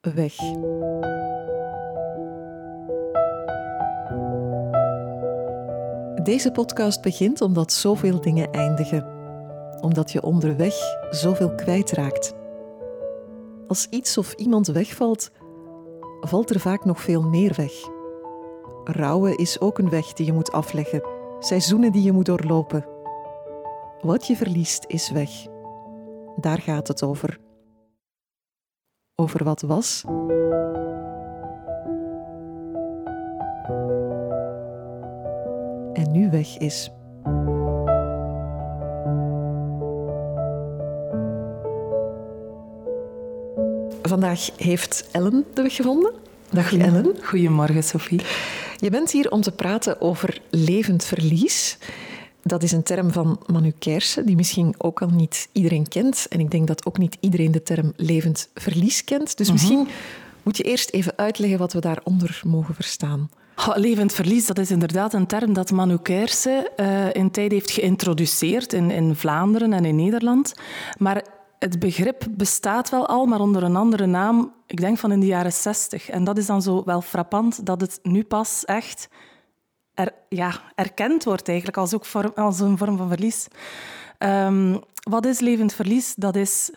weg. Deze podcast begint omdat zoveel dingen eindigen. Omdat je onderweg zoveel kwijtraakt. Als iets of iemand wegvalt, valt er vaak nog veel meer weg. Rouwen is ook een weg die je moet afleggen, seizoenen die je moet doorlopen. Wat je verliest is weg. Daar gaat het over. Over wat was en nu weg is. Vandaag heeft Ellen de weg gevonden. Dag Ellen. Goedemorgen, Sophie. Je bent hier om te praten over levend verlies. Dat is een term van Manu Kersen, die misschien ook al niet iedereen kent. En ik denk dat ook niet iedereen de term levend verlies kent. Dus misschien moet je eerst even uitleggen wat we daaronder mogen verstaan. Oh, levend verlies, dat is inderdaad een term dat Manu Kersen uh, in tijd heeft geïntroduceerd in, in Vlaanderen en in Nederland. Maar het begrip bestaat wel al, maar onder een andere naam, ik denk van in de jaren zestig. En dat is dan zo wel frappant dat het nu pas echt er, ja, erkend wordt eigenlijk als, ook vorm, als een vorm van verlies. Um, wat is levend verlies? Dat is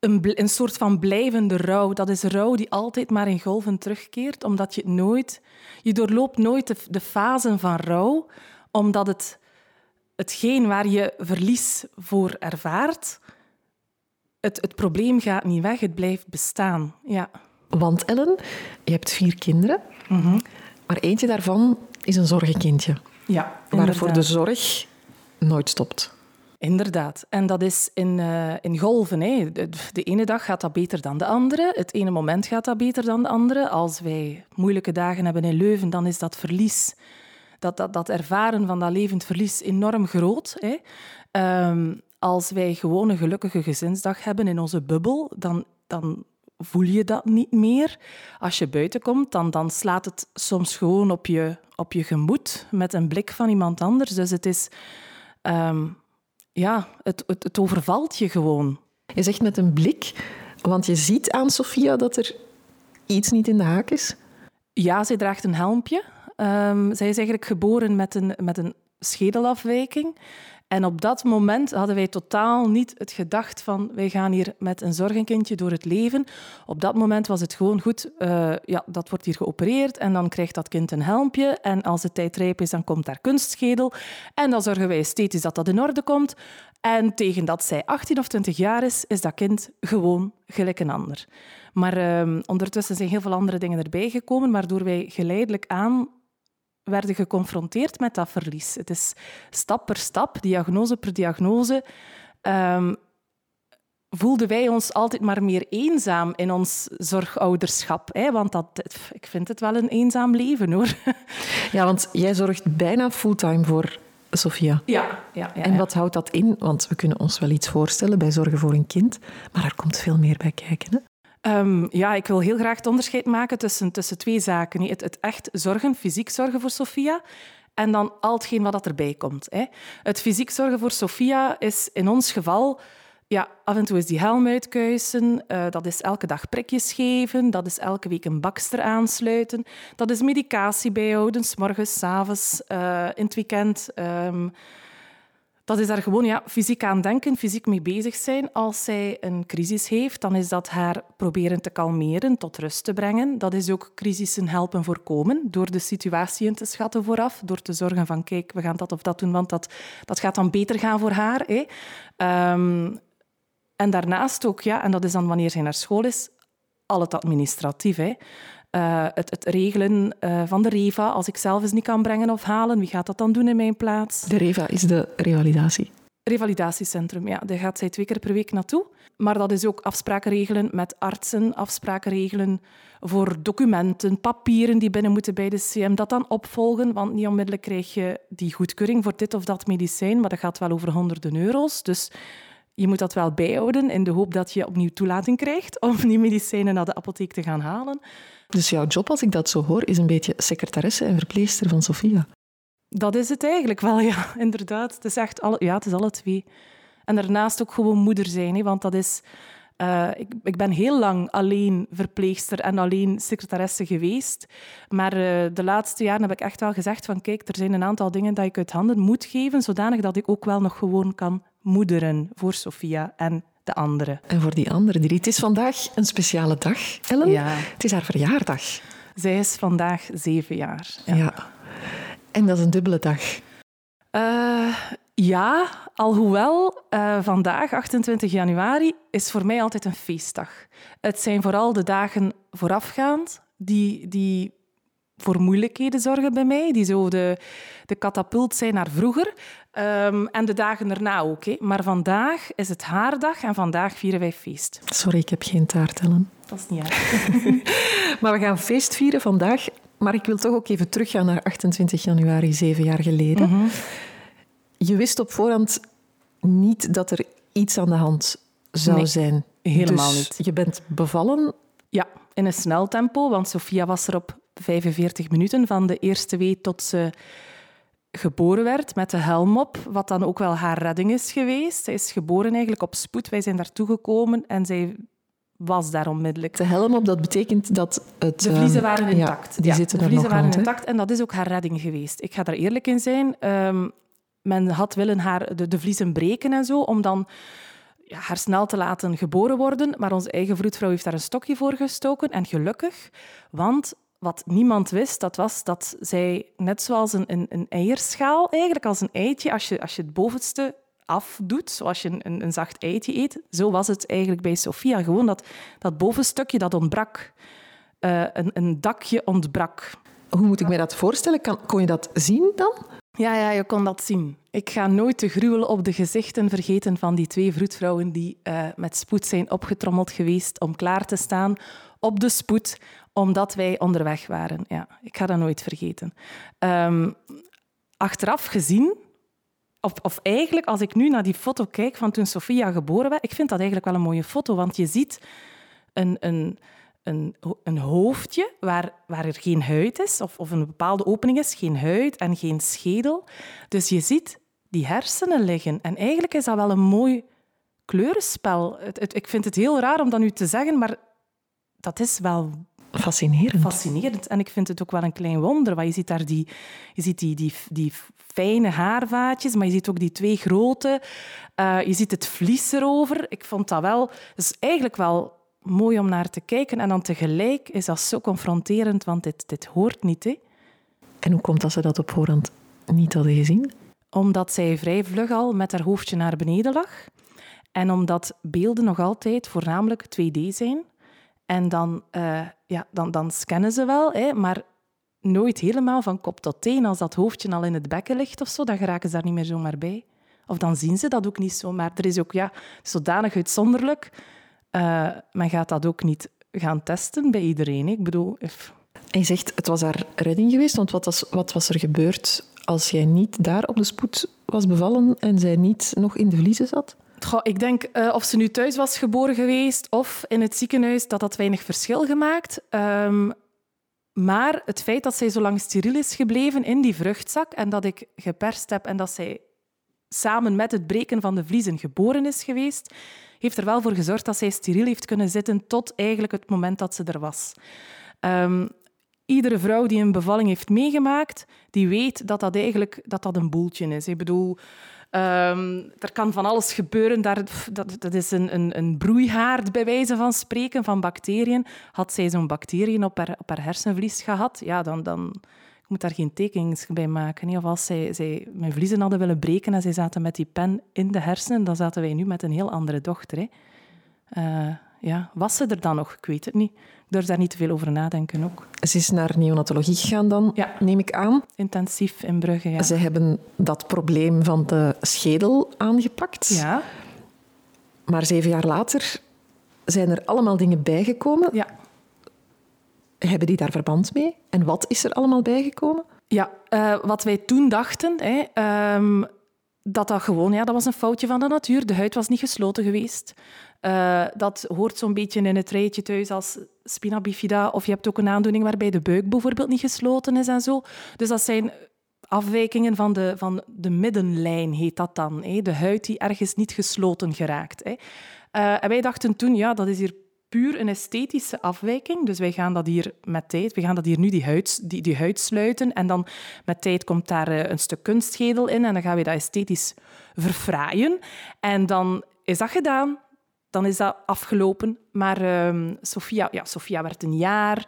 een, een soort van blijvende rouw. Dat is rouw die altijd maar in golven terugkeert, omdat je nooit... Je doorloopt nooit de, de fasen van rouw, omdat het, hetgeen waar je verlies voor ervaart, het, het probleem gaat niet weg, het blijft bestaan. Ja. Want Ellen, je hebt vier kinderen, Mhm. maar eentje daarvan is een zorgenkindje. Ja, Waarvoor de zorg nooit stopt. Inderdaad. En dat is in, uh, in golven. Hè. De, de, ene dag gaat dat beter dan de andere. Het ene moment gaat dat beter dan de andere. Als wij moeilijke dagen hebben in Leuven, dan is dat verlies, dat, dat, dat ervaren van dat levend verlies enorm groot. Hè. Um, als wij gewoon een gelukkige gezinsdag hebben in onze bubbel, dan, dan voel je dat niet meer. Als je buiten komt, dan, dan slaat het soms gewoon op je, op je gemoed met een blik van iemand anders. Dus het is... Um, ja, het, het, het, overvalt je gewoon. Je zegt met een blik, want je ziet aan Sofia dat er iets niet in de haak is. Ja, zij draagt een helmpje. Um, zij is eigenlijk geboren met een, met een schedelafwijking. En op dat moment hadden wij totaal niet het gedacht van wij gaan hier met een zorgenkindje door het leven. Op dat moment was het gewoon goed, uh, ja, dat wordt hier geopereerd en dan krijgt dat kind een helmpje. En als de tijd rijp is, dan komt daar kunstschedel. En dan zorgen wij esthetisch dat dat in orde komt. En tegen dat zij 18 of 20 jaar is, is dat kind gewoon gelijk een ander. Maar uh, ondertussen zijn heel veel andere dingen erbij gekomen, waardoor wij geleidelijk aan werden geconfronteerd met dat verlies. Het is stap per stap, diagnose per diagnose, um, voelden wij ons altijd maar meer eenzaam in ons zorgouderschap. Hè? Want dat, ik vind het wel een eenzaam leven, hoor. Ja, want jij zorgt bijna fulltime voor Sofia. Ja, ja, ja. En wat houdt dat in? Want we kunnen ons wel iets voorstellen bij zorgen voor een kind, maar er komt veel meer bij kijken, hè? Um, ja, ik wil heel graag het onderscheid maken tussen, tussen twee zaken. Het, het echt zorgen, fysiek zorgen voor Sofia, en dan al hetgeen wat erbij komt. Hè. Het fysiek zorgen voor Sofia is in ons geval... Ja, af en toe is die helm uitkuisen, uh, dat is elke dag prikjes geven, dat is elke week een bakster aansluiten, dat is medicatie bijhouden, s morgens, s avonds, uh, in het weekend... Um, dat is daar gewoon ja, fysiek aan denken, fysiek mee bezig zijn. Als zij een crisis heeft, dan is dat haar proberen te kalmeren, tot rust te brengen. Dat is ook crisissen helpen voorkomen, door de situatie in te schatten vooraf, door te zorgen van, kijk, we gaan dat of dat doen, want dat, dat gaat dan beter gaan voor haar. Hè. Um, en daarnaast ook, ja, en dat is dan wanneer zij naar school is, al het administratief. Hè. Uh, het, het, regelen uh, van de REVA, als ik zelf eens niet kan brengen of halen, wie gaat dat dan doen in mijn plaats? De REVA is de revalidatie. Revalidatiecentrum, ja. Daar gaat zij twee keer per week naartoe. Maar dat is ook afspraken regelen met artsen, afspraken regelen voor documenten, papieren die binnen moeten bij de CM, dat dan opvolgen, want niet onmiddellijk krijg je die goedkeuring voor dit of dat medicijn, maar dat gaat wel over honderden euro's. Dus je moet dat wel bijhouden in de hoop dat je opnieuw toelating krijgt om die medicijnen naar de apotheek te gaan halen. Dus jouw job, als ik dat zo hoor, is een beetje secretaresse en verpleegster van Sofia. Dat is het eigenlijk wel, ja, inderdaad. Het is echt alle, ja, het is alle twee. En daarnaast ook gewoon moeder zijn, hè, want dat is Uh, ik, ik, ben heel lang alleen verpleegster en alleen secretaresse geweest. Maar uh, de laatste jaren heb ik echt wel gezegd van kijk, er zijn een aantal dingen dat ik uit handen moet geven, zodanig dat ik ook wel nog gewoon kan moederen voor Sophia en de anderen. En voor die anderen, Het is vandaag een speciale dag, Ellen. Ja. Het is haar verjaardag. Zij is vandaag zeven jaar. Ja. ja. En dat is een dubbele dag. Uh, ja, alhoewel uh, vandaag, 28 januari, is voor mij altijd een feestdag. Het zijn vooral de dagen voorafgaand die, die voor moeilijkheden zorgen bij mij, die zo de, de katapult zijn naar vroeger. Um, en de dagen erna ook. Hè. Maar vandaag is het haar dag en vandaag vieren wij feest. Sorry, ik heb geen taart, Ellen. Dat is niet erg. maar we gaan feest vieren vandaag. Maar ik wil toch ook even teruggaan naar 28 januari, zeven jaar geleden. Mm je wist op voorhand niet dat er iets aan de hand zou zijn. Helemaal dus niet. Je bent bevallen? Ja, in een snel tempo, want Sofia was er op 45 minuten van de eerste wee tot ze geboren werd met de helm op, wat dan ook wel haar redding is geweest. Zij is geboren eigenlijk op spoed. Wij zijn daartoe gekomen en zij was daar onmiddellijk. De helm op, dat betekent dat het... De vliezen ehm, waren intact. Ja, die zitten de vliezen waren intact en dat is ook haar redding geweest. Ik ga daar eerlijk in zijn. Um, men had willen haar de, de vliezen breken en zo, om dan ja, haar snel te laten geboren worden. Maar onze eigen vroedvrouw heeft daar een stokje voor gestoken. En gelukkig, want wat niemand wist, dat was dat zij, net zoals een, een, een eierschaal, eigenlijk als een eitje, als je, als je het bovenste afdoet, zoals je een, een, zacht eitje eet, zo was het eigenlijk bij Sophia. Gewoon dat, dat bovenstukje, dat ontbrak. Uh, een, een dakje ontbrak. Hoe moet ik me dat voorstellen? Kan, kon je dat zien dan? Ja, ja, je kon dat zien. Ik ga nooit de gruwel op de gezichten vergeten van die twee vroedvrouwen die uh, met spoed zijn opgetrommeld geweest om klaar te staan op de spoed, omdat wij onderweg waren. Ja, ik ga dat nooit vergeten. Um, achteraf gezien, of, of, eigenlijk als ik nu naar die foto kijk van toen Sofia geboren werd, ik vind dat eigenlijk wel een mooie foto, want je ziet een, een, een, een hoofdje waar, waar er geen huid is, of, of een bepaalde opening is, geen huid en geen schedel. Dus je ziet die hersenen liggen. En eigenlijk is dat wel een mooi kleurenspel. Het, ik vind het heel raar om dat nu te zeggen, maar dat is wel fascinerend. fascinerend. En ik vind het ook wel een klein wonder, want je ziet daar die, je ziet die, die, die fijne haarvaatjes, maar je ziet ook die twee grote. Uh, je ziet het vlies erover. Ik vond dat wel... Dus eigenlijk wel mooi om naar te kijken. En dan tegelijk is dat zo confronterend, want dit, dit hoort niet. Hè? En hoe komt dat ze dat op voorhand niet hadden gezien? Omdat zij vrij vlug al met haar hoofdje naar beneden lag. En omdat beelden nog altijd voornamelijk 2D zijn. En dan, uh, ja, dan, dan scannen ze wel, hè, maar nooit helemaal van kop tot teen. Als dat hoofdje al in het bekken ligt of zo, dan geraken ze daar niet meer zomaar bij. Of dan zien ze dat ook niet zo. Maar er is ook ja, zodanig uitzonderlijk uh, men gaat dat ook niet gaan testen bij iedereen. Ik bedoel... If... En je zegt, het was haar redding geweest, want wat was, wat was er gebeurd als jij niet daar op de spoed was bevallen en zij niet nog in de vliezen zat? Ik denk, uh, of ze nu thuis was geboren geweest of in het ziekenhuis, dat had weinig verschil gemaakt. Um, maar het feit dat zij zo lang steriel is gebleven in die vruchtzak en dat ik geperst heb en dat zij samen met het breken van de vliezen geboren is geweest, heeft er wel voor gezorgd dat zij steriel heeft kunnen zitten tot eigenlijk het moment dat ze er was. Um, iedere vrouw die een bevalling heeft meegemaakt, die weet dat dat eigenlijk dat dat een boeltje is. Ik bedoel, um, er kan van alles gebeuren. Daar, dat, dat is een, een, een broeihaard, bij wijze van spreken, van bacteriën. Had zij zo'n bacteriën op haar, op haar hersenvlies gehad, ja, dan, dan, ik moet daar geen tekeningen bij maken. Of als zij, zij mijn vliezen hadden willen breken en zij zaten met die pen in de hersenen, dan zaten wij nu met een heel andere dochter. Hè. Uh, ja, was ze er dan nog? Ik weet het niet. Durf daar niet te veel over nadenken ook. Ze is naar neonatologie gegaan dan, ja. neem ik aan. Intensief in Brugge, ja. Ze hebben dat probleem van de schedel aangepakt. Ja. Maar zeven jaar later zijn er allemaal dingen bijgekomen. Ja. Hebben die daar verband mee? En wat is er allemaal bijgekomen? Ja, uh, wat wij toen dachten, hè, um, dat dat gewoon, ja, dat was een foutje van de natuur. De huid was niet gesloten geweest. Uh, dat hoort zo'n beetje in het rijtje thuis als spina bifida. Of je hebt ook een aandoening waarbij de buik bijvoorbeeld niet gesloten is en zo. Dus dat zijn afwijkingen van de, van de middenlijn, heet dat dan. Hè? De huid die ergens niet gesloten geraakt. Hè? Uh, en wij dachten toen, ja, dat is hier puur een esthetische afwijking. Dus wij gaan dat hier met tijd, we gaan dat hier nu die huid, die, die huid sluiten. En dan met tijd komt daar uh, een stuk kunstschedel in en dan gaan we dat esthetisch verfraaien. En dan is dat gedaan. Dan is dat afgelopen. Maar uh, Sophia, ja, Sophia werd een jaar.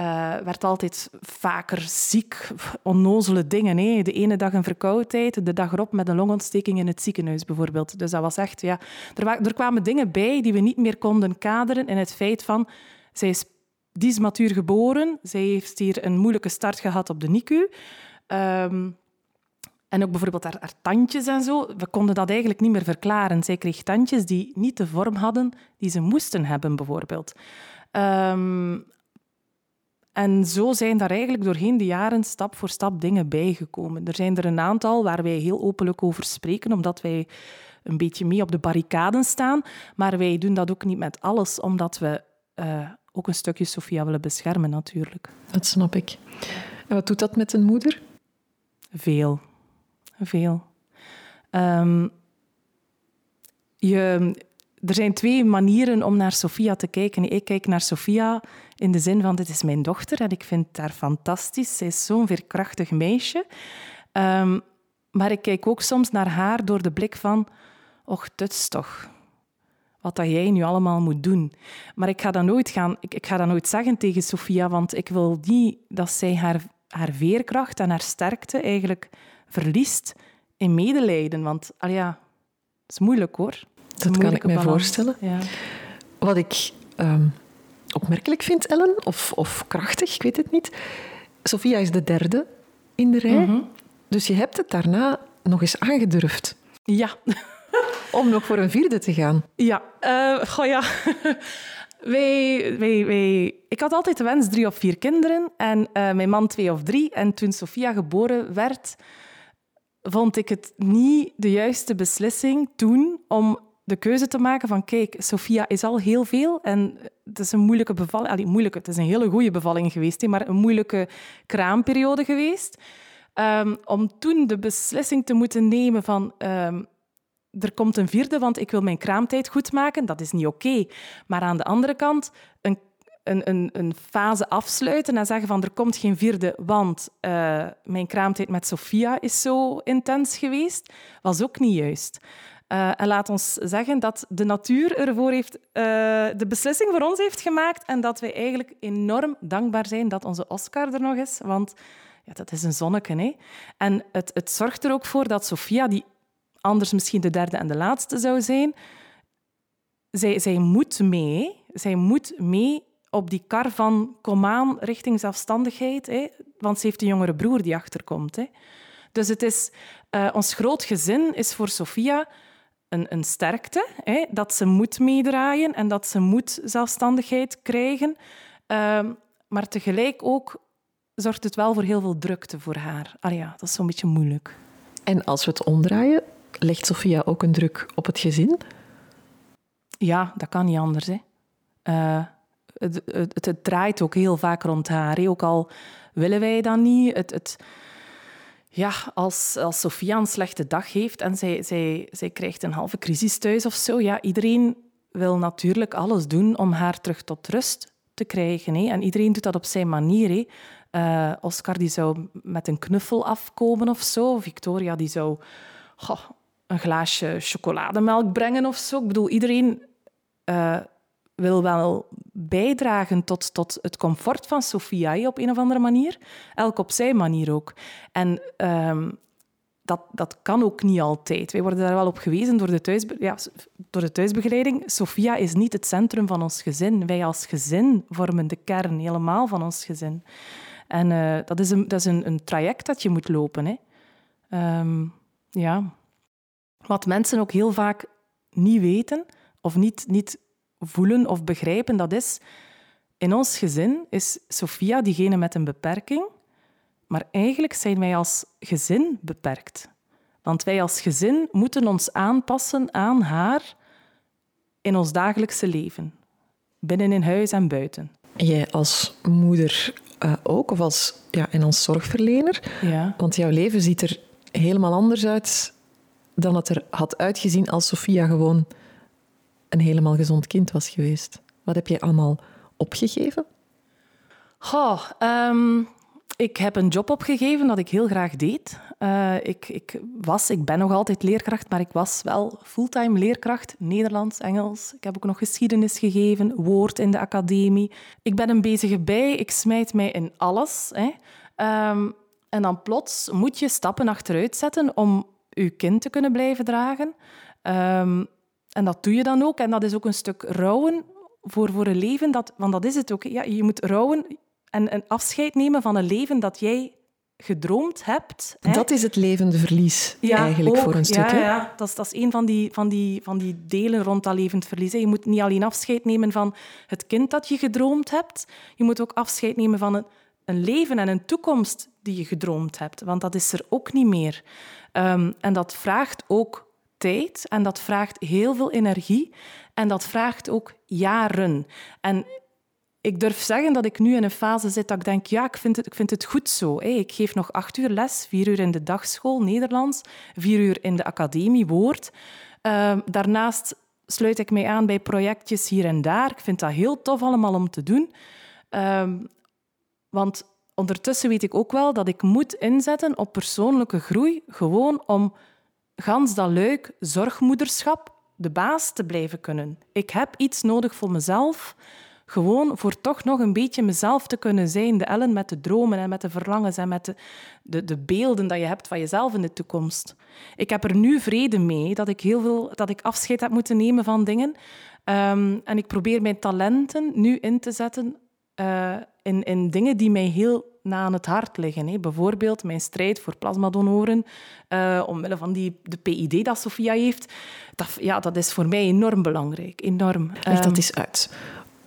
Uh, werd altijd vaker ziek, onnozele dingen. Hè. De ene dag een verkoudheid, de dag erop met een longontsteking in het ziekenhuis bijvoorbeeld. Dus dat was echt, ja, er, kwamen dingen bij die we niet meer konden kaderen in het feit van, zij is dismatuur geboren, zij heeft hier een moeilijke start gehad op de NICU. Um, en ook bijvoorbeeld haar, tandjes en zo. We konden dat eigenlijk niet meer verklaren. Zij kreeg tandjes die niet de vorm hadden die ze moesten hebben, bijvoorbeeld. Um, en zo zijn daar eigenlijk doorheen de jaren stap voor stap dingen bijgekomen. Er zijn er een aantal waar wij heel openlijk over spreken, omdat wij een beetje mee op de barricaden staan. Maar wij doen dat ook niet met alles, omdat we uh, ook een stukje Sofia willen beschermen, natuurlijk. Dat snap ik. En wat doet dat met een moeder? Veel. Veel. Um, je, er zijn twee manieren om naar Sofia te kijken. Ik kijk naar Sofia in de zin van, dit is mijn dochter en ik vind haar fantastisch. Zij is zo'n veerkrachtig meisje. Um, maar ik kijk ook soms naar haar door de blik van, och, tuts toch. Wat dat jij nu allemaal moet doen. Maar ik ga dat nooit, gaan, ik, ik ga dat nooit zeggen tegen Sofia, want ik wil niet dat zij haar, haar veerkracht en haar sterkte eigenlijk verliest in medelijden. Want al ja, het is moeilijk hoor. Dat kan ik me voorstellen. Ja. Wat ik um, opmerkelijk vind, Ellen, of, of krachtig, ik weet het niet. Sophia is de derde in de rij. Mm -hmm. Dus je hebt het daarna nog eens aangedurfd. Ja. Om nog voor een vierde te gaan. Ja. Uh, goh, ja. wij, wij, wij, ik had altijd de wens drie of vier kinderen. En uh, mijn man twee of drie. En toen Sophia geboren werd, vond ik het niet de juiste beslissing toen om de keuze te maken van kijk, Sophia is al heel veel en het is een moeilijke bevalling. Allee, moeilijke, het is een hele goede bevalling geweest, maar een moeilijke kraamperiode geweest. Um, om toen de beslissing te moeten nemen van um, er komt een vierde, want ik wil mijn kraamtijd goed maken, dat is niet oké. Maar aan de andere kant, een, een, een, een, fase afsluiten en zeggen van er komt geen vierde, want uh, mijn kraamtijd met Sophia is zo intens geweest, was ook niet juist. Uh, en laat ons zeggen dat de natuur ervoor heeft, uh, de beslissing voor ons heeft gemaakt en dat wij eigenlijk enorm dankbaar zijn dat onze Oscar er nog is, want ja, dat is een zonneke. Hè? En het, het zorgt er ook voor dat Sofia, die anders misschien de derde en de laatste zou zijn, zij, zij moet mee. Zij moet mee op die kar van kom aan richting zelfstandigheid, hè? want ze heeft een jongere broer die achterkomt. Hè? Dus het is, uh, ons groot gezin is voor Sofia een, een sterkte, hè, dat ze moet meedraaien en dat ze moet zelfstandigheid krijgen. Uh, maar tegelijk ook zorgt het wel voor heel veel drukte voor haar. Ah ja, dat is zo'n beetje moeilijk. En als we het omdraaien, legt Sofia ook een druk op het gezin? Ja, dat kan niet anders. Hè. Uh, het, het, het, draait ook heel vaak rond haar. Hè. Ook al willen wij dat niet. Het, het, ja, als, als Sofia een slechte dag heeft en zij, zij, zij krijgt een halve crisis thuis of zo, ja, iedereen wil natuurlijk alles doen om haar terug tot rust te krijgen. Hè. En iedereen doet dat op zijn manier. Hè. Uh, Oscar die zou met een knuffel afkomen of zo. Victoria die zou een glaasje chocolademelk brengen of zo. Ik bedoel, iedereen uh, wil wel bijdragen tot, tot het comfort van Sofia op een of andere manier. Elk op zijn manier ook. En um, dat, dat kan ook niet altijd. Wij worden daar wel op gewezen door de, thuis, ja, door de thuisbegeleiding. Sofia is niet het centrum van ons gezin. Wij als gezin vormen de kern helemaal van ons gezin. En uh, dat is, een, dat is een, een, traject dat je moet lopen. Hè. Um, ja. Wat mensen ook heel vaak niet weten of niet, niet voelen of begrijpen, dat is... In ons gezin is Sophia diegene met een beperking, maar eigenlijk zijn wij als gezin beperkt. Want wij als gezin moeten ons aanpassen aan haar in ons dagelijkse leven, binnen in huis en buiten. En jij als moeder uh, ook, of als, ja, en als zorgverlener? Ja. Want jouw leven ziet er helemaal anders uit dan het er had uitgezien als Sophia gewoon een helemaal gezond kind was geweest? Wat heb je allemaal opgegeven? Ehm, ik heb een job opgegeven dat ik heel graag deed. Uh, ik, ik, was, ik ben nog altijd leerkracht, maar ik was wel fulltime leerkracht. Nederlands, Engels. Ik heb ook nog geschiedenis gegeven, woord in de academie. Ik ben een bezige bij, ik smijt mij in alles. Hè. Um, en dan plots moet je stappen achteruit zetten om je kind te kunnen blijven dragen. Um, en dat doe je dan ook. En dat is ook een stuk rouwen voor, voor een leven. Dat, want dat is het ook. Ja, je moet rouwen en een afscheid nemen van een leven dat jij gedroomd hebt. Hè? Dat is het levende verlies eigenlijk voor een stuk. Ja, ja. Dat, is, dat is een van die, van, die, van die delen rond dat levend verlies. Je moet niet alleen afscheid nemen van het kind dat je gedroomd hebt, je moet ook afscheid nemen van een, een leven en een toekomst die je gedroomd hebt. Want dat is er ook niet meer. Um, en dat vraagt ook tijd en dat vraagt heel veel energie en dat vraagt ook jaren. En ik durf zeggen dat ik nu in een fase zit dat ik denk, ja, ik vind het, ik vind het goed zo. Ik geef nog acht uur les, vier uur in de dagschool Nederlands, vier uur in de academie Woord. Ehm, daarnaast sluit ik mij aan bij projectjes hier en daar. Ik vind dat heel tof allemaal om te doen. Ehm, want ondertussen weet ik ook wel dat ik moet inzetten op persoonlijke groei, gewoon om gans dat leuk zorgmoederschap de baas te blijven kunnen. Ik heb iets nodig voor mezelf, gewoon voor toch nog een beetje mezelf te kunnen zijn. De Ellen met de dromen en met de verlangens en met de, de, de beelden dat je hebt van jezelf in de toekomst. Ik heb er nu vrede mee dat ik, heel veel, dat ik afscheid heb moeten nemen van dingen. Ehm, en ik probeer mijn talenten nu in te zetten uh, in, in dingen die mij heel na aan het hart liggen. Hè. Bijvoorbeeld mijn strijd voor plasmadonoren, uh, omwille van die, de PID dat Sofia heeft. Dat, ja, dat is voor mij enorm belangrijk. Enorm. Leg dat ehm, eens uit.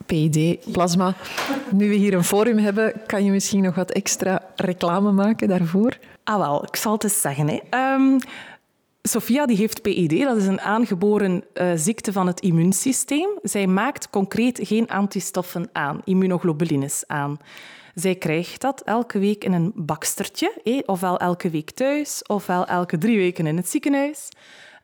PID, plasma. Nu we hier een forum hebben, kan je misschien nog wat extra reclame maken daarvoor? Ah wel, ik zal het eens zeggen. Hè. Um, Sophia die heeft PID, dat is een aangeboren uh, ziekte van het immuunsysteem. Zij maakt concreet geen antistoffen aan, immunoglobulines aan. Zij krijgt dat elke week in een bakstertje, eh, ofwel elke week thuis, ofwel elke drie weken in het ziekenhuis.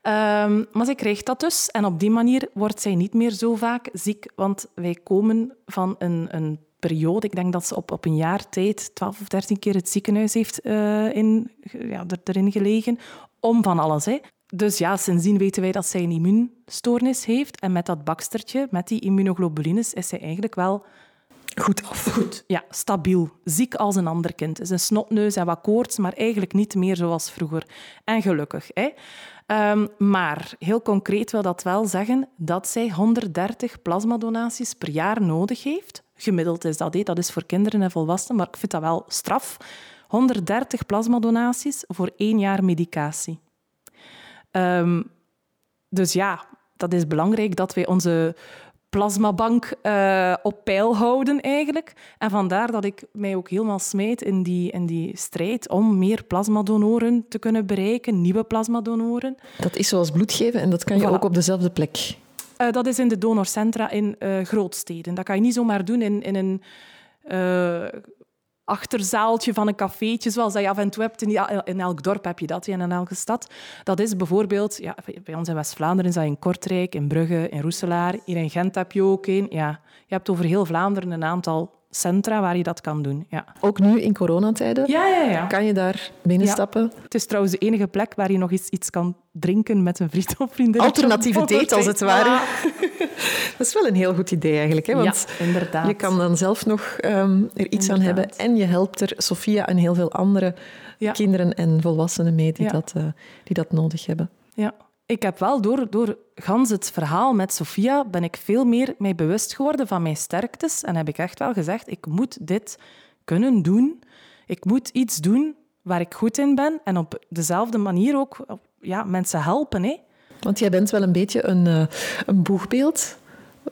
Um, maar zij krijgt dat dus en op die manier wordt zij niet meer zo vaak ziek, want wij komen van een, een periode, ik denk dat ze op, op een jaar tijd 12 of 13 keer het ziekenhuis heeft uh, in, ja, er, erin gelegen, om van alles. Hè. Dus ja, sindsdien weten wij dat zij een immuunstoornis heeft. En met dat bakstertje, met die immunoglobulines, is zij eigenlijk wel goed af. Goed, ja, stabiel. Ziek als een ander kind. Is een snotneus en wat koorts, maar eigenlijk niet meer zoals vroeger. En gelukkig. Hè. Um, maar heel concreet wil dat wel zeggen dat zij 130 plasmadonaties per jaar nodig heeft. Gemiddeld is dat, hè. dat is voor kinderen en volwassenen, maar ik vind dat wel straf. 130 plasmadonaties voor één jaar medicatie. Um, dus ja, dat is belangrijk dat wij onze plasmabank uh, op peil houden eigenlijk. En vandaar dat ik mij ook helemaal smijt in die, in die strijd om meer plasmadonoren te kunnen bereiken, nieuwe plasmadonoren. Dat is zoals bloed geven en dat kan je ook op dezelfde plek? Uh, dat is in de donorcentra in uh, grootsteden. Dat kan je niet zomaar doen in, in een achterzaaltje van een cafeetje, zoals dat je af en toe hebt. In, elk dorp heb je dat, en in elke stad. Dat is bijvoorbeeld, ja, bij ons in West-Vlaanderen dat in Kortrijk, in Brugge, in Roeselaar. Hier in Gent heb je ook een. Ja, je hebt over heel Vlaanderen een aantal centra waar je dat kan doen. Ja. Ook nu in coronatijden? Ja, ja, ja. Kan je daar binnenstappen? Het is trouwens de enige plek waar je nog eens iets kan drinken met een vriend of vriendin. Alternatieve date, als het ware. dat is wel een heel goed idee eigenlijk. Hè? Want ja, inderdaad. Je kan dan zelf nog um, er iets aan hebben en je helpt er Sofia en heel veel andere kinderen en volwassenen mee die, dat, uh, die dat nodig hebben. Ja ik heb wel door, door gans het verhaal met Sofia ben ik veel meer mij bewust geworden van mijn sterktes en heb ik echt wel gezegd, ik moet dit kunnen doen. Ik moet iets doen waar ik goed in ben en op dezelfde manier ook ja, mensen helpen. Hè. Want jij bent wel een beetje een, uh, een boegbeeld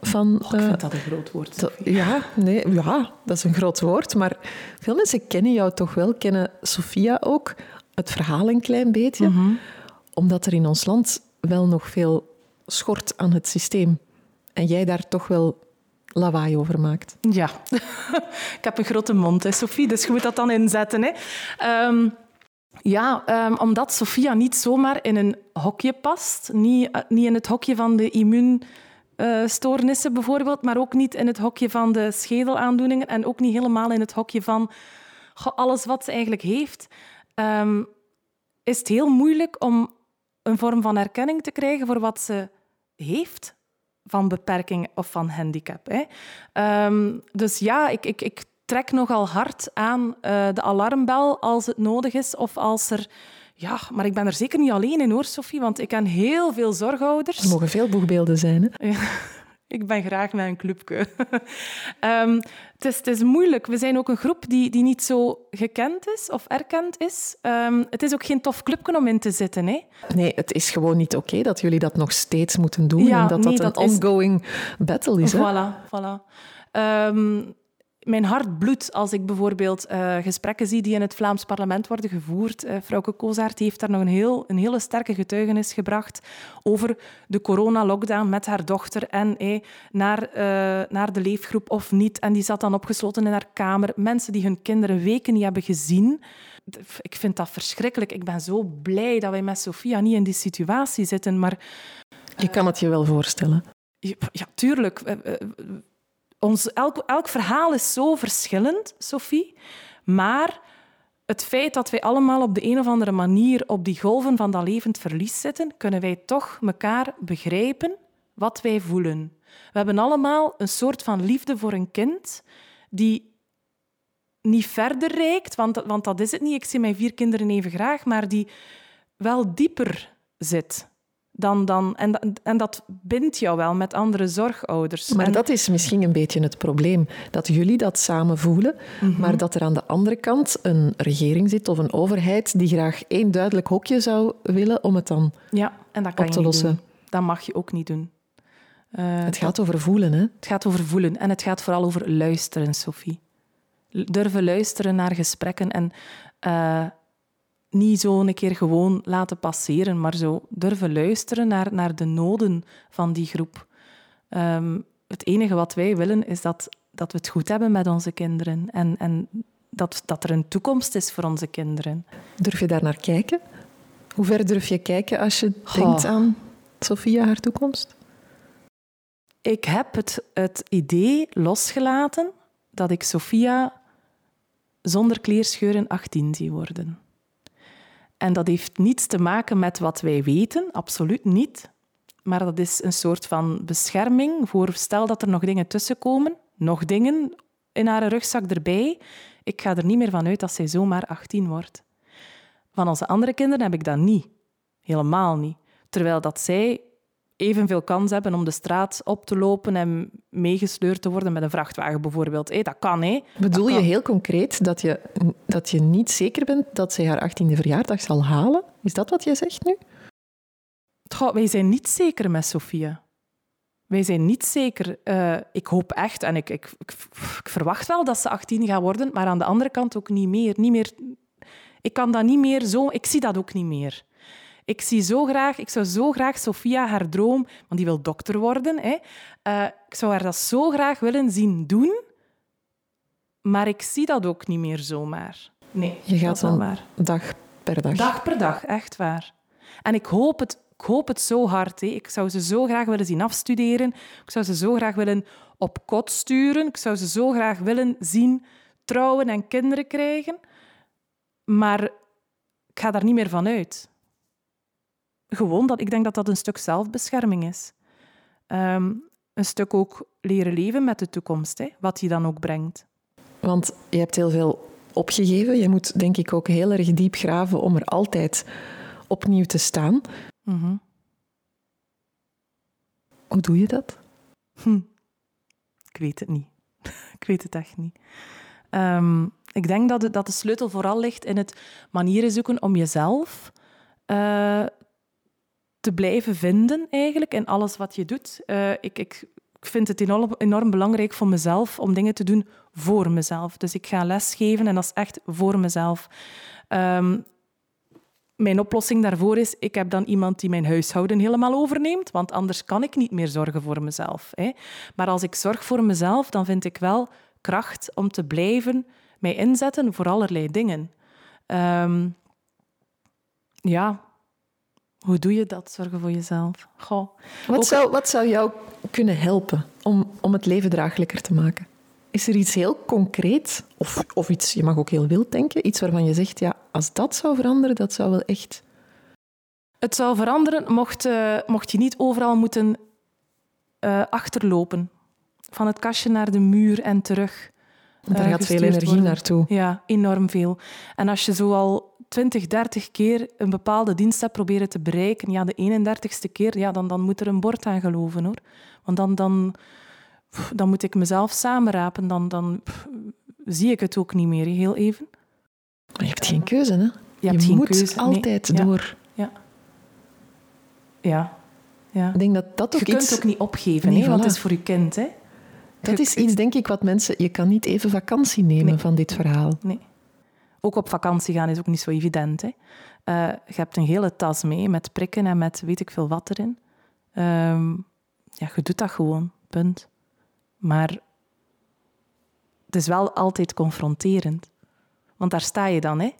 van... Oh, ik vind uh, dat een groot woord. Ja, nee, ja, dat is een groot woord. Maar veel mensen kennen jou toch wel, kennen Sofia ook. Het verhaal een klein beetje. Mhm. Omdat er in ons land wel nog veel schort aan het systeem. En jij daar toch wel lawaai over maakt. Ja, ik heb een grote mond, hè, Sophie, dus je moet dat dan inzetten. Hè. Um, ja, um, omdat Sophia niet zomaar in een hokje past, niet, uh, niet in het hokje van de immuun stoornissen bijvoorbeeld, maar ook niet in het hokje van de schedelaandoeningen en ook niet helemaal in het hokje van alles wat ze eigenlijk heeft, ehm, is het heel moeilijk om een vorm van erkenning te krijgen voor wat ze heeft van beperking of van handicap. Hè. Ehm, dus ja, ik, ik, ik trek nogal hard aan uh, de alarmbel als het nodig is of als er ja, maar ik ben er zeker niet alleen in hoor, Sophie, want ik ken heel veel zorgouders. Er mogen veel boegbeelden zijn, hè? ik ben graag met een clubje. um, het, is, het is moeilijk. We zijn ook een groep die, die niet zo gekend is of erkend is. Um, het is ook geen tof clubje om in te zitten. Hè? Nee, het is gewoon niet oké dat jullie dat nog steeds moeten doen ja, en dat nee, dat een ongoing battle is. Hè? Voilà, voilà. Um, mijn hart bloedt als ik bijvoorbeeld uh, gesprekken zie die in het Vlaams parlement worden gevoerd. Uh, Frauke Kozaert heeft daar nog een, heel, een hele sterke getuigenis gebracht over de corona-lockdown met haar dochter en eh, naar, uh, naar de leefgroep of niet. En die zat dan opgesloten in haar kamer. Mensen die hun kinderen weken niet hebben gezien. Ik vind dat verschrikkelijk. Ik ben zo blij dat wij met Sofia niet in die situatie zitten. Maar, je kan het je wel voorstellen. Ja, tuurlijk ons, elk, elk verhaal is zo verschillend, Sophie. Maar het feit dat wij allemaal op de een of andere manier op die golven van dat levend verlies zitten, kunnen wij toch elkaar begrijpen wat wij voelen. We hebben allemaal een soort van liefde voor een kind die niet verder reikt, want, want dat is het niet. Ik zie mijn vier kinderen even graag, maar die wel dieper zit dan, dan, en, en dat bindt jou wel met andere zorgouders. Maar dat is misschien een beetje het probleem. Dat jullie dat samen voelen, mhm. maar dat er aan de andere kant een regering zit of een overheid die graag één duidelijk hokje zou willen om het dan ja, en dat kan op te lossen. Doen. Dat mag je ook niet doen. Uh, het gaat over voelen, hè? Het gaat over voelen en het gaat vooral over luisteren, Sophie. Durven luisteren naar gesprekken en uh, niet zo een keer gewoon laten passeren, maar zo durven luisteren naar, naar de noden van die groep. Ehm, het enige wat wij willen is dat, dat we het goed hebben met onze kinderen en, en dat, dat er een toekomst is voor onze kinderen. Durf je daar naar kijken? Hoe ver durf je kijken als je denkt aan Sophia, haar toekomst? Ik heb het, het idee losgelaten dat ik Sophia zonder kleerscheuren 18 zie worden. En dat heeft niets te maken met wat wij weten, absoluut niet. Maar dat is een soort van bescherming voor stel dat er nog dingen tussenkomen, nog dingen in haar rugzak erbij. Ik ga er niet meer van uit dat zij zomaar 18 wordt. Van onze andere kinderen heb ik dat niet. Helemaal niet. Terwijl dat zij evenveel kans hebben om de straat op te lopen en meegesleurd te worden met een vrachtwagen bijvoorbeeld. Hey, dat kan, hè. Bedoel je heel concreet dat je, dat je niet zeker bent dat zij haar 18e verjaardag zal halen? Is dat wat jij zegt nu? Goh, wij zijn niet zeker met Sofia. Wij zijn niet zeker. Uh, ik hoop echt, en ik, ik, ik, verwacht wel dat ze 18 gaat worden, maar aan de andere kant ook niet meer. Niet meer ik kan dat niet meer zo... Ik zie dat ook niet meer. Ik zie zo graag, ik zou zo graag Sophia haar droom, want die wil dokter worden. Hè. Uh, ik zou haar dat zo graag willen zien doen, maar ik zie dat ook niet meer zomaar. Nee, je gaat dan waar. dag per dag. Dag per dag, echt waar. En ik hoop het, ik hoop het zo hard. Hè. Ik zou ze zo graag willen zien afstuderen. Ik zou ze zo graag willen op kot sturen. Ik zou ze zo graag willen zien trouwen en kinderen krijgen. Maar ik ga daar niet meer van uit gewoon dat ik denk dat dat een stuk zelfbescherming is. Ehm, een stuk ook leren leven met de toekomst, hè, wat die dan ook brengt. Want je hebt heel veel opgegeven. Je moet denk ik ook heel erg diep graven om er altijd opnieuw te staan. Mhm. Hoe doe je dat? Hm. Ik weet het niet. ik weet het echt niet. Ehm, ik denk dat de, dat de sleutel vooral ligt in het manieren zoeken om jezelf uh, te blijven vinden eigenlijk in alles wat je doet. Uh, ik, ik, vind het enorm, enorm belangrijk voor mezelf om dingen te doen voor mezelf. Dus ik ga lesgeven en dat is echt voor mezelf. Um, mijn oplossing daarvoor is, ik heb dan iemand die mijn huishouden helemaal overneemt, want anders kan ik niet meer zorgen voor mezelf. Hè. Maar als ik zorg voor mezelf, dan vind ik wel kracht om te blijven mij inzetten voor allerlei dingen. Um, ja, Hoe doe je dat, zorgen voor jezelf? Goh. Wat, Ook- zou, wat zou jou kunnen helpen om, om het leven draaglijker te maken? Is er iets heel concreet, of, of iets, je mag ook heel wild denken, iets waarvan je zegt, ja, als dat zou veranderen, dat zou wel echt... Het zou veranderen mocht, eh, mocht je niet overal moeten eh, achterlopen. Van het kastje naar de muur en terug. Want daar eh, gaat veel energie worden. naartoe. Ja, enorm veel. En als je zo al 20, 30 keer een bepaalde dienst hebt proberen te bereiken, ja, de 31ste keer, ja, dan, dan moet er een bord aan geloven, hoor. Want dan, dan, dan moet ik mezelf samenrapen, dan, dan pff, zie ik het ook niet meer, heel even. Maar je hebt geen keuze, hè? Je hebt moet keuze. Nee, altijd ja. door. Ja. ja. Ik denk dat dat Je ook kunt iets... ook niet opgeven, Nee, hè, want het is voor je kind. Hè. Dat Je is kunt- iets, denk ik, wat mensen... Je kan niet even vakantie nemen Nee. van dit verhaal. Nee. Ook op vakantie gaan is ook niet zo evident. Hè. Eh, je hebt een hele tas mee met prikken en met weet ik veel wat erin. Ehm, ja, je doet dat gewoon, punt. Maar het is wel altijd confronterend. Want daar sta je dan, hè,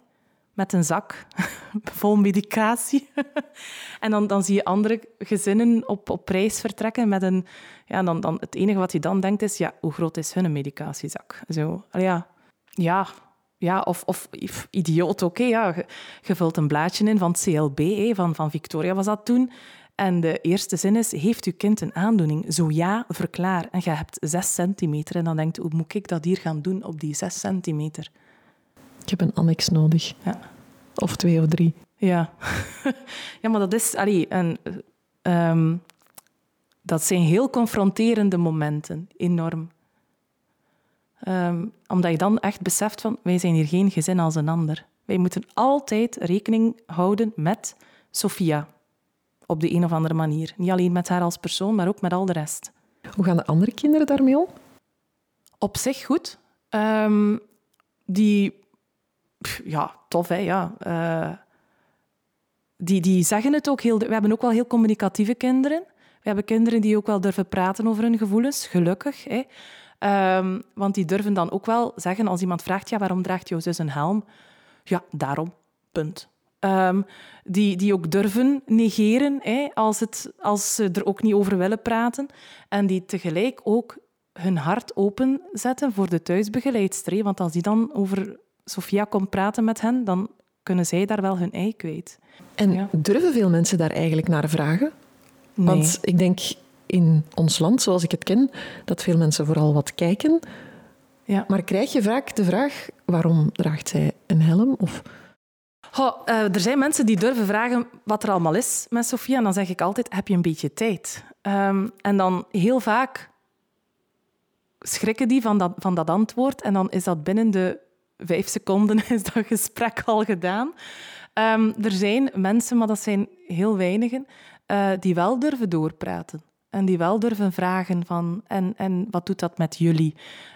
met een zak vol medicatie. en dan, dan zie je andere gezinnen op, op reis vertrekken met een... Ja, dan, dan, het enige wat je dan denkt is, ja, hoe groot is hun medicatiezak? Zo, ja, ja, ja, of, of idioot, oké. ja. je, vult een blaadje in van het CLB, hè, van, van Victoria was dat toen. En de eerste zin is, heeft uw kind een aandoening? Zo ja, verklaar. En je hebt zes centimeter. En dan denkt hoe moet ik dat hier gaan doen op die zes centimeter? Ik heb een annex nodig. Ja. Of twee of drie. Ja, ja maar dat is... Allee, een, ehm, dat zijn heel confronterende momenten, enorm. Ehm, omdat je dan echt beseft van, wij zijn hier geen gezin als een ander. Wij moeten altijd rekening houden met Sophia. Op de een of andere manier. Niet alleen met haar als persoon, maar ook met al de rest. Hoe gaan de andere kinderen daarmee om? Op zich goed. Ehm, die... pff, Ja, tof, hè. Ja. Eh, die, die zeggen het ook heel... We hebben ook wel heel communicatieve kinderen. We hebben kinderen die ook wel durven praten over hun gevoelens, gelukkig. Hè. Ehm, want die durven dan ook wel zeggen, als iemand vraagt, ja, waarom draagt jouw zus een helm? Ja, daarom. Punt. Ehm, die, die ook durven negeren hè, als, het, als ze er ook niet over willen praten. En die tegelijk ook hun hart openzetten voor de thuisbegeleidster. hè. Want als die dan over Sofia komt praten met hen, dan kunnen zij daar wel hun ei kwijt. En Ja. durven veel mensen daar eigenlijk naar vragen? Nee. Want ik denk in ons land, zoals ik het ken, dat veel mensen vooral wat kijken. ja. Maar krijg je vaak de vraag, waarom draagt zij een helm? Of Goh, eh, er zijn mensen die durven vragen wat er allemaal is met Sofia. En dan zeg ik altijd, heb je een beetje tijd? Ehm, en dan heel vaak schrikken die van dat, van dat antwoord. En dan is dat binnen de vijf seconden is dat gesprek al gedaan. Ehm, er zijn mensen, maar dat zijn heel weinigen, eh, die wel durven doorpraten. En die wel durven vragen van, en, en wat doet dat met jullie?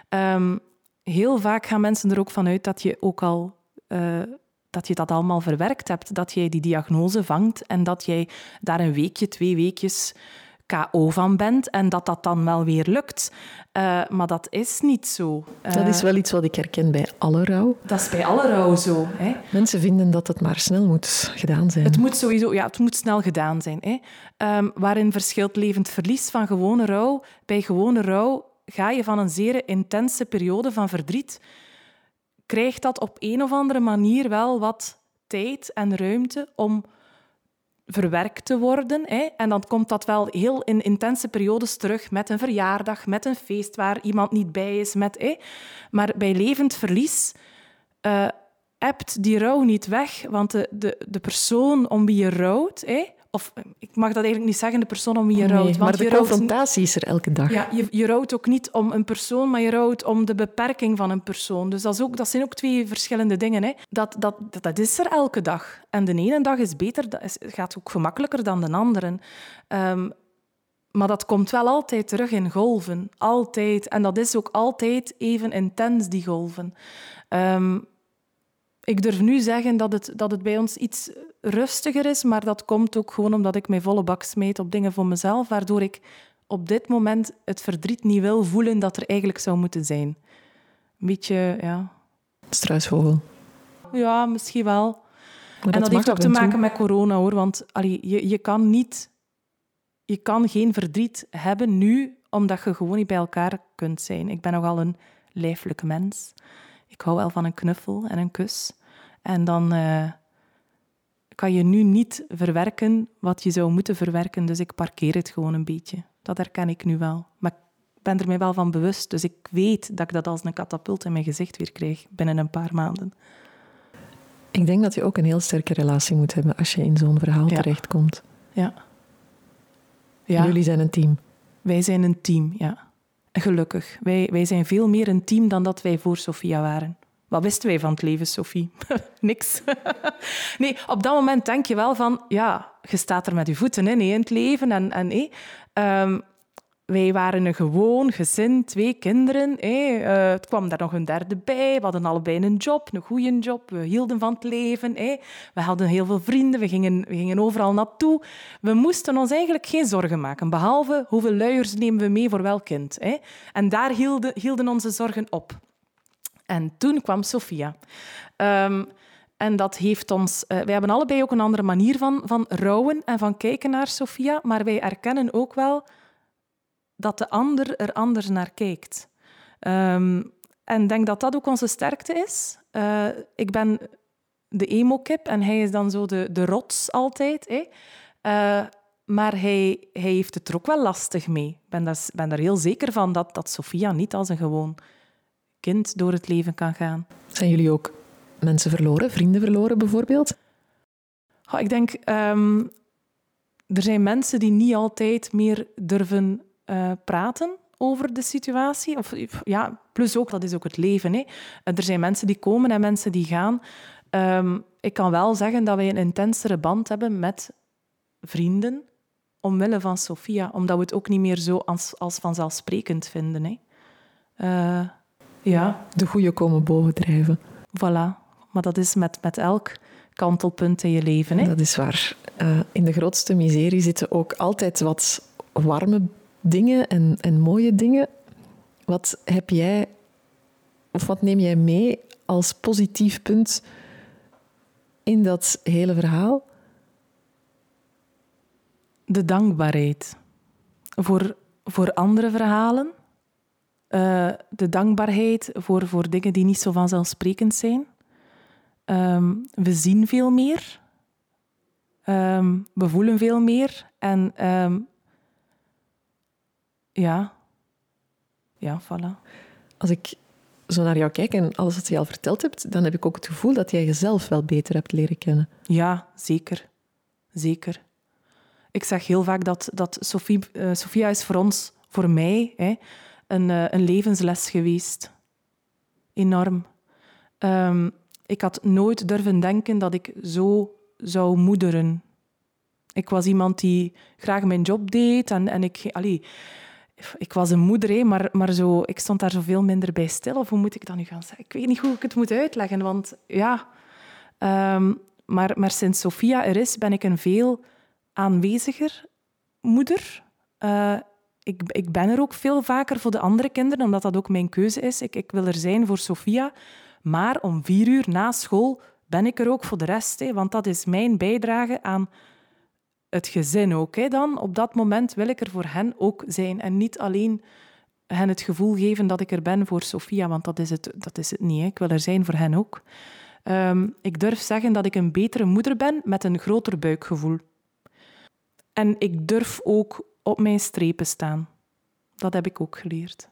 Ehm, heel vaak gaan mensen er ook vanuit dat je ook al... eh, dat je dat allemaal verwerkt hebt, dat jij die diagnose vangt en dat jij daar een weekje, twee weekjes KO van bent en dat dat dan wel weer lukt. Eh, maar dat is niet zo. dat Eh, is wel iets wat ik herken bij alle rouw. dat is bij alle rouw zo. Hè. Mensen vinden dat het maar snel moet gedaan zijn. Het moet sowieso, ja, het moet snel gedaan zijn. Hè. Ehm, waarin verschilt levend verlies van gewone rouw? Bij gewone rouw ga je van een zeer intense periode van verdriet, krijgt dat op een of andere manier wel wat tijd en ruimte om verwerkt te worden. Hè. En dan komt dat wel heel in intense periodes terug met een verjaardag, met een feest waar iemand niet bij is. Met, hè. Maar bij levend verlies eh ebt die rouw niet weg, want de, de, de persoon om wie je rouwt, hè, of eh, ik mag dat eigenlijk niet zeggen, de persoon om wie je Nee, rouwt. Want maar de confrontatie is er elke dag. ja, je, je rouwt ook niet om een persoon, maar je rouwt om de beperking van een persoon. Dus dat, is ook, dat zijn ook twee verschillende dingen. Hè. Dat, dat, dat, dat is er elke dag. En de ene dag is beter, dat is, gaat ook gemakkelijker dan de andere. Ehm, maar dat komt wel altijd terug in golven. Altijd. En dat is ook altijd even intens, die golven. Ehm, ik durf nu zeggen dat het, dat het bij ons iets rustiger is, maar dat komt ook gewoon omdat ik mij volle bak smijt op dingen voor mezelf, waardoor ik op dit moment het verdriet niet wil voelen dat er eigenlijk zou moeten zijn. Een beetje, ja, Struisvogel. ja misschien wel. en dat heeft ook te maken met corona hoor. Want allee, je, je kan niet. Je kan geen verdriet hebben nu, omdat je gewoon niet bij elkaar kunt zijn. Ik ben nogal een lijfelijk mens. Ik hou wel van een knuffel en een kus. En dan uh, kan je nu niet verwerken wat je zou moeten verwerken. Dus ik parkeer het gewoon een beetje. Dat herken ik nu wel. Maar ik ben er mij wel van bewust. Dus ik weet dat ik dat als een katapult in mijn gezicht weer krijg binnen een paar maanden. Ik denk dat je ook een heel sterke relatie moet hebben als je in zo'n verhaal terechtkomt. Ja. ja. Jullie zijn een team. Wij zijn een team, ja. Gelukkig. Wij, wij zijn veel meer een team dan dat wij voor Sofia waren. Wat wisten wij van het leven, Sophie? Niks. nee, op dat moment denk je wel van, ja, je staat er met je voeten in, in het leven. En, en um, wij waren een gewoon gezin, twee kinderen. Uh, het kwam daar nog een derde bij. We hadden allebei een job, een goede job. We hielden van het leven. We hadden heel veel vrienden. We gingen, we gingen overal naartoe. We moesten ons eigenlijk geen zorgen maken. Behalve hoeveel luiers nemen we mee voor welk kind. En daar hielden, hielden onze zorgen op. En toen kwam Sophia. Um, en dat heeft ons... Uh, wij hebben allebei ook een andere manier van, van rouwen en van kijken naar Sophia. Maar wij erkennen ook wel dat de ander er anders naar kijkt. Um, en denk dat dat ook onze sterkte is. Uh, ik ben de emo-kip en hij is dan zo de, de rots altijd. Hè. Uh, maar hij, hij heeft het er ook wel lastig mee. Ik ben, daar, ben daar heel zeker van dat, dat Sophia niet als een gewoon kind door het leven kan gaan. Zijn jullie ook mensen verloren, vrienden verloren bijvoorbeeld? Oh, ik denk, um, er zijn mensen die niet altijd meer durven uh, praten over de situatie. Of, ja, plus ook, dat is ook het leven. Hè. Er zijn mensen die komen en mensen die gaan. Um, ik kan wel zeggen dat wij een intensere band hebben met vrienden, omwille van Sophia, omdat we het ook niet meer zo als, als vanzelfsprekend vinden. Hè. Uh, ja. De goede komen bovendrijven. Voilà. Maar dat is met, met elk kantelpunt in je leven. Hè? Dat is waar. Uh, in de grootste miserie zitten ook altijd wat warme dingen en, en mooie dingen. Wat heb jij, of wat neem jij mee als positief punt in dat hele verhaal? De dankbaarheid voor, voor andere verhalen. Uh, de dankbaarheid voor, voor dingen die niet zo vanzelfsprekend zijn. Um, we zien veel meer. Um, we voelen veel meer. En um, ja. Ja, voilà. Als ik zo naar jou kijk en alles wat je al verteld hebt, dan heb ik ook het gevoel dat jij jezelf wel beter hebt leren kennen. Ja, zeker. Zeker. Ik zeg heel vaak dat, dat Sophie, uh, Sophia is voor ons, voor mij, hè, een, uh, een levensles geweest. Enorm. Um, ik had nooit durven denken dat ik zo zou moederen. Ik was iemand die graag mijn job deed en, en ik... Allee, ik was een moeder, maar, maar zo, ik stond daar zoveel minder bij stil. Of hoe moet ik dat nu gaan zeggen? Ik weet niet hoe ik het moet uitleggen, want ja... Um, maar, maar sinds Sophia er is, ben ik een veel aanweziger moeder. Uh, ik, ik ben er ook veel vaker voor de andere kinderen, omdat dat ook mijn keuze is. Ik, ik wil er zijn voor Sophia. Maar om vier uur na school ben ik er ook voor de rest. Hè, want dat is mijn bijdrage aan het gezin ook. Hè, dan. Op dat moment wil ik er voor hen ook zijn. En niet alleen hen het gevoel geven dat ik er ben voor Sophia, want dat is het, dat is het niet. Hè. Ik wil er zijn voor hen ook. Um, ik durf zeggen dat ik een betere moeder ben met een groter buikgevoel. En ik durf ook op mijn strepen staan. Dat heb ik ook geleerd.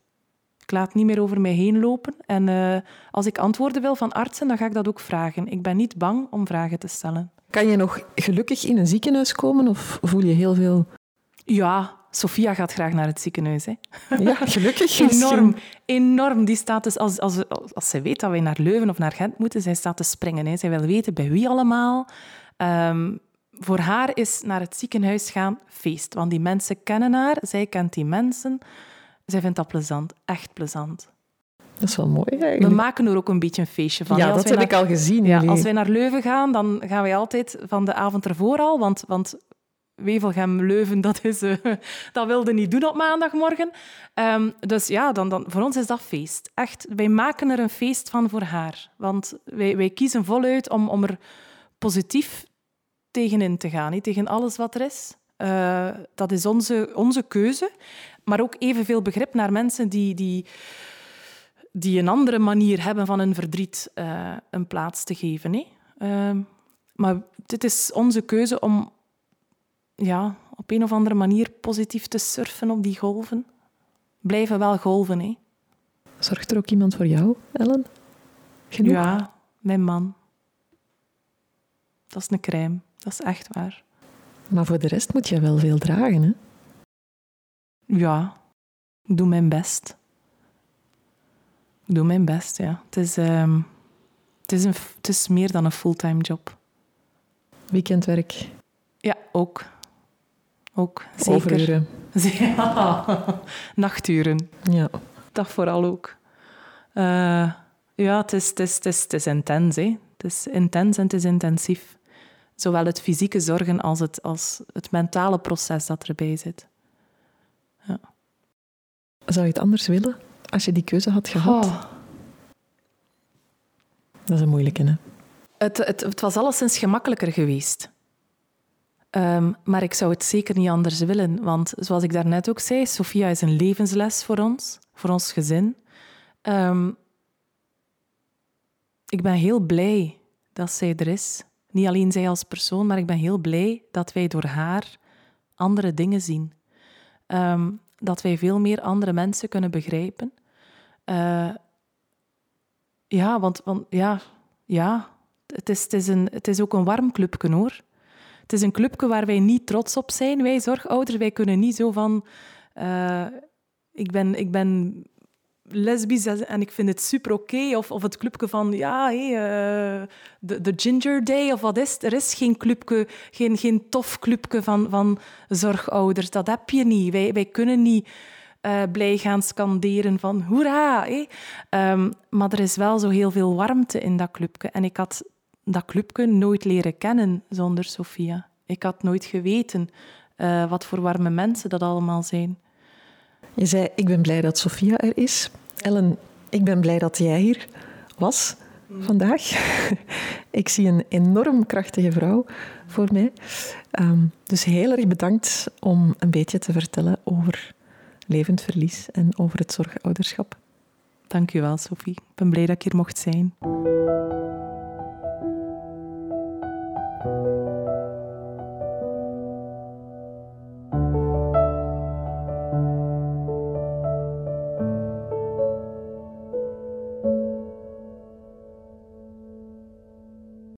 Ik laat niet meer over mij heen lopen. En uh, als ik antwoorden wil van artsen, dan ga ik dat ook vragen. Ik ben niet bang om vragen te stellen. Kan je nog gelukkig in een ziekenhuis komen of voel je heel veel... Ja, Sophia gaat graag naar het ziekenhuis. Hè. Ja, gelukkig. enorm, enorm. Die staat dus, als, als, als zij weet dat wij naar Leuven of naar Gent moeten, zij staat te springen. Hè. Zij wil weten bij wie allemaal. Um, voor haar is naar het ziekenhuis gaan feest. Want die mensen kennen haar, zij kent die mensen. Zij vindt dat plezant, echt plezant. Dat is wel mooi eigenlijk. We maken er ook een beetje een feestje van. Ja, dat heb ik al gezien. Ja, als wij naar Leuven gaan, dan gaan wij altijd van de avond ervoor al, want, want Wevelgem, Leuven, dat, is, uh, dat wilde niet doen op maandagmorgen. Um, dus ja, dan, dan, voor ons is dat feest. Echt, wij maken er een feest van voor haar. Want wij, wij kiezen voluit om, om er positief tegenin te gaan, tegen alles wat er is. Uh, dat is onze, onze keuze. Maar ook evenveel begrip naar mensen die, die, die een andere manier hebben van hun verdriet uh, een plaats te geven. Hè? Uh, maar dit is onze keuze om ja, op een of andere manier positief te surfen op die golven. Blijven wel golven, hè. Zorgt er ook iemand voor jou, Ellen? Genoeg? Ja, mijn man. Dat is een crème. Dat is echt waar. Maar voor de rest moet je wel veel dragen, hè? Ja, ik doe mijn best. Ik doe mijn best, ja. Het is, um, het is, een, het is meer dan een fulltime job. Weekendwerk? Ja, ook. Ook, zeker. Overuren? Ja, nachturen. Ja. Dat vooral ook. Uh, ja, het is, het, is, het, is, het is intens. Hè. Het is intens en het is intensief. Zowel het fysieke zorgen als het, als het mentale proces dat erbij zit. Ja. Zou je het anders willen als je die keuze had gehad? Oh. Dat is een moeilijke, hè? Het, het, het was alleszins gemakkelijker geweest. Um, maar ik zou het zeker niet anders willen. Want zoals ik daarnet ook zei, Sophia is een levensles voor ons, voor ons gezin. Um, ik ben heel blij dat zij er is. Niet alleen zij als persoon, maar ik ben heel blij dat wij door haar andere dingen zien. Um, dat wij veel meer andere mensen kunnen begrijpen. Uh, ja, want, want ja, ja het, is, het, is een, het is ook een warm clubje hoor. Het is een clubje waar wij niet trots op zijn, wij zorgouders. Wij kunnen niet zo van... Uh, ik, ben, ik ben lesbisch en ik vind het super oké. Of, of het clubje van, ja, uh, de, de Ginger Day of wat is het? Er is geen clubje, geen, geen tof clubje van, van zorgouders. Dat heb je niet. Wij, wij kunnen niet uh, blij gaan scanderen van hoera. Um, maar er is wel zo heel veel warmte in dat clubje. En ik had dat clubje nooit leren kennen zonder Sophia. Ik had nooit geweten uh, wat voor warme mensen dat allemaal zijn. Je zei, ik ben blij dat Sophia er is. Ellen, ik ben blij dat jij hier was vandaag. ik zie een enorm krachtige vrouw voor mij. Um, dus heel erg bedankt om een beetje te vertellen over levend verlies en over het zorgouderschap. Dank je wel, Sophie. Ik ben blij dat ik hier mocht zijn.